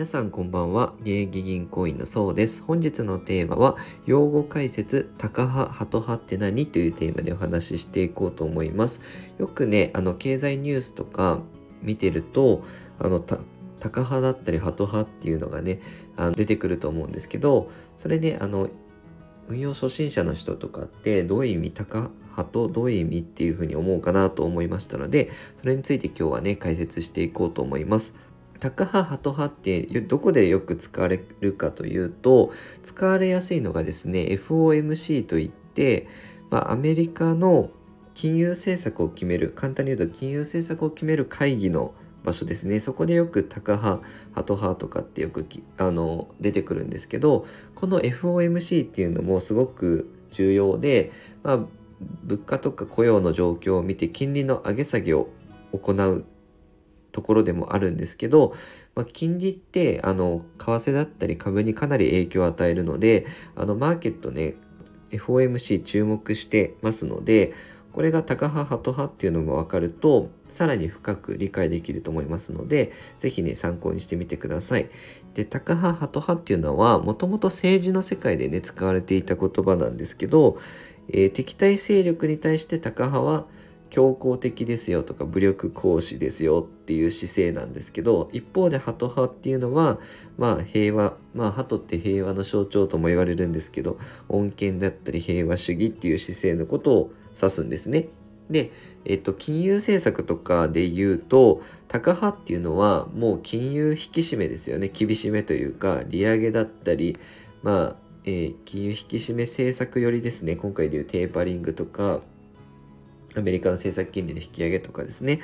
皆さんこんばんは。現役銀行員のそうです。本日のテーマは、用語解説、タカ派、ハト派って何というテーマでお話ししていこうと思います。よくね、あの、経済ニュースとか見てると、あの、タカ派だったり、ハト派っていうのがね、あの出てくると思うんですけど、それで、あの、運用初心者の人とかってどういう意味タカ派とどういう意味っていうふうに思うかなと思いましたのでそれについて今日はね解説していこうと思います。タカ派、ハト派ってどこでよく使われるかというと使われやすいのがですね FOMC といって、まあ、アメリカの金融政策を決める簡単に言うと金融政策を決める会議の場所ですね。そこでよくタカ派ハト派とかってよくあの出てくるんですけどこの FOMC っていうのもすごく重要で、まあ、物価とか雇用の状況を見て金利の上げ下げを行うところでもあるんですけど、まあ、金利ってあの為替だったり株にかなり影響を与えるのであのマーケットね FOMC 注目してますのでこれがタカ派ハト派っていうのも分かるとさらに深く理解できると思いますので是非ね参考にしてみてください。でタカ派ハト派っていうのはもともと政治の世界でね使われていた言葉なんですけど、えー、敵対勢力に対してタカ派は強硬的ですよとか武力行使ですよっていう姿勢なんですけど一方でハト派っていうのはまあ平和まあハトって平和の象徴とも言われるんですけど穏健だったり平和主義っていう姿勢のことを指すんですね。で、えっと、金融政策とかで言うと、タカ派っていうのはもう金融引き締めですよね。厳しめというか、利上げだったり、まあ、えー、金融引き締め政策よりですね、今回でいうテーパリングとか、アメリカの政策金利の引き上げとかですね。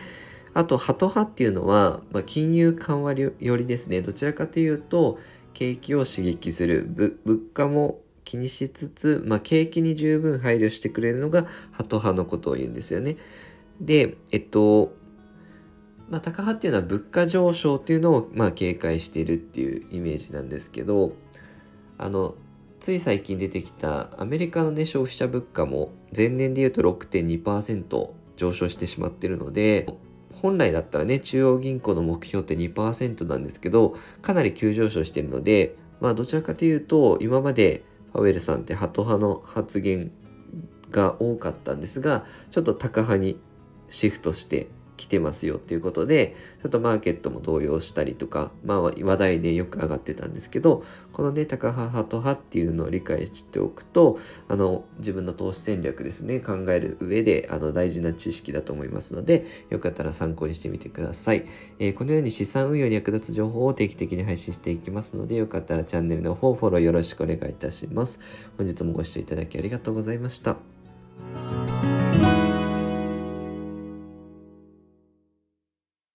あと、ハト派っていうのは、まあ、金融緩和よりですね、どちらかというと、景気を刺激する、物価も気にしつつ、まあ、景気に十分配慮してくれるのがハト派のことを言うんですよね。で、えっと、まあ、タカ派っていうのは物価上昇っていうのを、まあ、警戒しているっていうイメージなんですけど、あの、つい最近出てきたアメリカのね、消費者物価も前年で言うと6.2%上昇してしまってるので、本来だったらね、中央銀行の目標って2%なんですけど、かなり急上昇してるので、まあどちらかというと、今までパウエルさんってハト派の発言が多かったんですが、ちょっとタカ派にシフトして来てますよっていうことでちょっとマーケットも動揺したりとか、まあ、話題でよく上がってたんですけどこのねタカ派ハト派っていうのを理解しておくとあの自分の投資戦略ですね考える上であの大事な知識だと思いますのでよかったら参考にしてみてください、えー、このように資産運用に役立つ情報を定期的に配信していきますのでよかったらチャンネルの方フォローよろしくお願いいたします。本日もご視聴いただきありがとうございました。